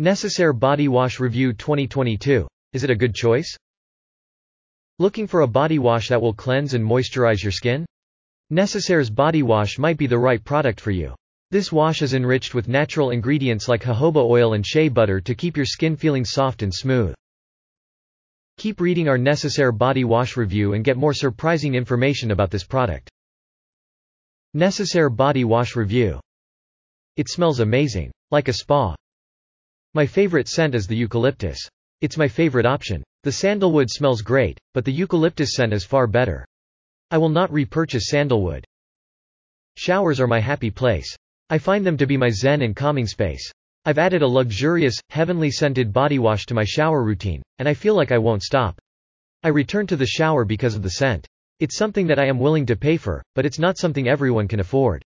Necessaire Body Wash Review 2022. Is it a good choice? Looking for a body wash that will cleanse and moisturize your skin? Necessaire's body wash might be the right product for you. This wash is enriched with natural ingredients like jojoba oil and shea butter to keep your skin feeling soft and smooth. Keep reading our Necessaire body wash review and get more surprising information about this product. Necessaire body wash review. It smells amazing. Like a spa. My favorite scent is the eucalyptus. It's my favorite option. The sandalwood smells great, but the eucalyptus scent is far better. I will not repurchase sandalwood. Showers are my happy place. I find them to be my zen and calming space. I've added a luxurious, heavenly scented body wash to my shower routine, and I feel like I won't stop. I return to the shower because of the scent. It's something that I am willing to pay for, but it's not something everyone can afford.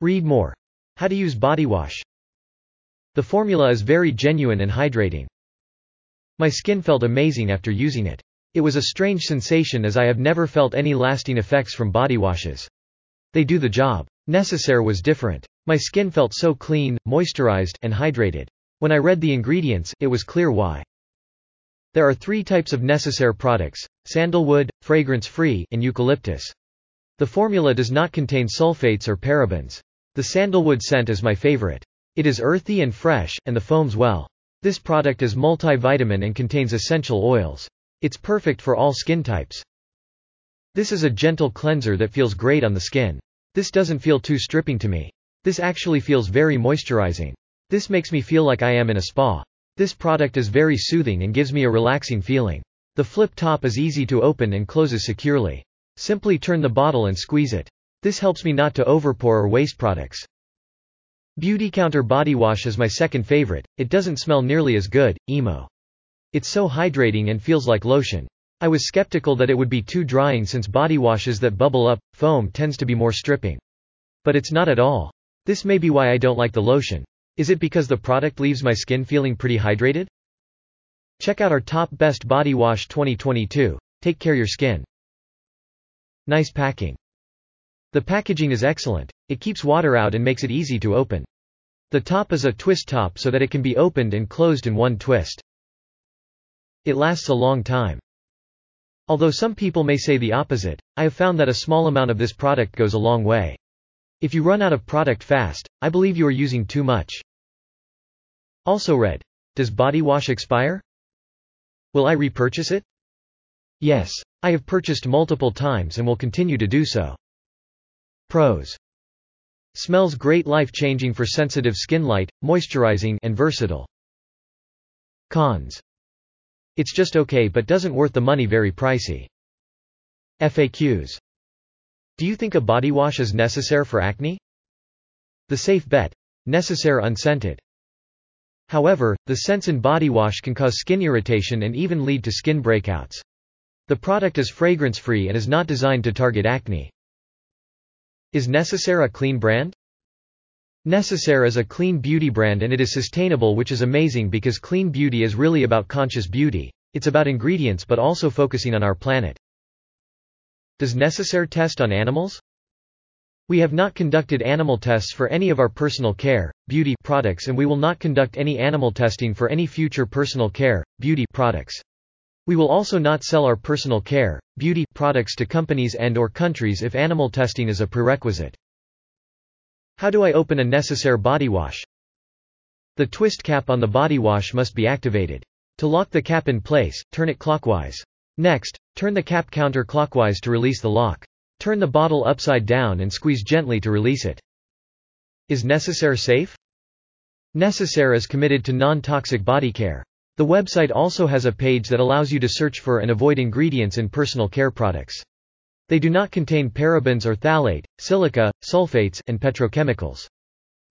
Read more. How to use body wash. The formula is very genuine and hydrating. My skin felt amazing after using it. It was a strange sensation as I have never felt any lasting effects from body washes. They do the job. Necessaire was different. My skin felt so clean, moisturized, and hydrated. When I read the ingredients, it was clear why. There are three types of Necessaire products, sandalwood, fragrance-free, and eucalyptus. The formula does not contain sulfates or parabens. The sandalwood scent is my favorite. It is earthy and fresh, and the foams well. This product is multivitamin and contains essential oils. It's perfect for all skin types. This is a gentle cleanser that feels great on the skin. This doesn't feel too stripping to me. This actually feels very moisturizing. This makes me feel like I am in a spa. This product is very soothing and gives me a relaxing feeling. The flip top is easy to open and closes securely. Simply turn the bottle and squeeze it. This helps me not to overpour or waste products. Beautycounter Body Wash is my second favorite, it doesn't smell nearly as good, emo. It's so hydrating and feels like lotion. I was skeptical that it would be too drying since body washes that bubble up, foam tends to be more stripping. But it's not at all. This may be why I don't like the lotion. Is it because the product leaves my skin feeling pretty hydrated? Check out our top best body wash 2022. Take care your skin. Nice packing. The packaging is excellent. It keeps water out and makes it easy to open. The top is a twist top so that it can be opened and closed in one twist. It lasts a long time. Although some people may say the opposite, I have found that a small amount of this product goes a long way. If you run out of product fast, I believe you are using too much. Also read. Does body wash expire? Will I repurchase it? Yes. I have purchased multiple times and will continue to do so. Pros. Smells great life-changing for sensitive skin light, moisturizing and versatile. Cons. It's just okay but doesn't worth the money very pricey. FAQs. Do you think a body wash is necessary for acne? The safe bet. Necessaire unscented. However, the scents in body wash can cause skin irritation and even lead to skin breakouts. The product is fragrance-free and is not designed to target acne. Is Necessaire a clean brand? Necessaire is a clean beauty brand and it is sustainable which is amazing because clean beauty is really about conscious beauty. It's about ingredients but also focusing on our planet. Does Necessaire test on animals? We have not conducted animal tests for any of our personal care, beauty products and we will not conduct any animal testing for any future personal care, beauty products. We will also not sell our personal care, beauty products to companies and or countries if animal testing is a prerequisite. How do I open a Necessaire body wash? The twist cap on the body wash must be activated. To lock the cap in place, turn it clockwise. Next, turn the cap counterclockwise to release the lock. Turn the bottle upside down and squeeze gently to release it. Is Necessaire safe? Necessaire is committed to non-toxic body care. The website also has a page that allows you to search for and avoid ingredients in personal care products. They do not contain parabens or phthalate, silica, sulfates, and petrochemicals.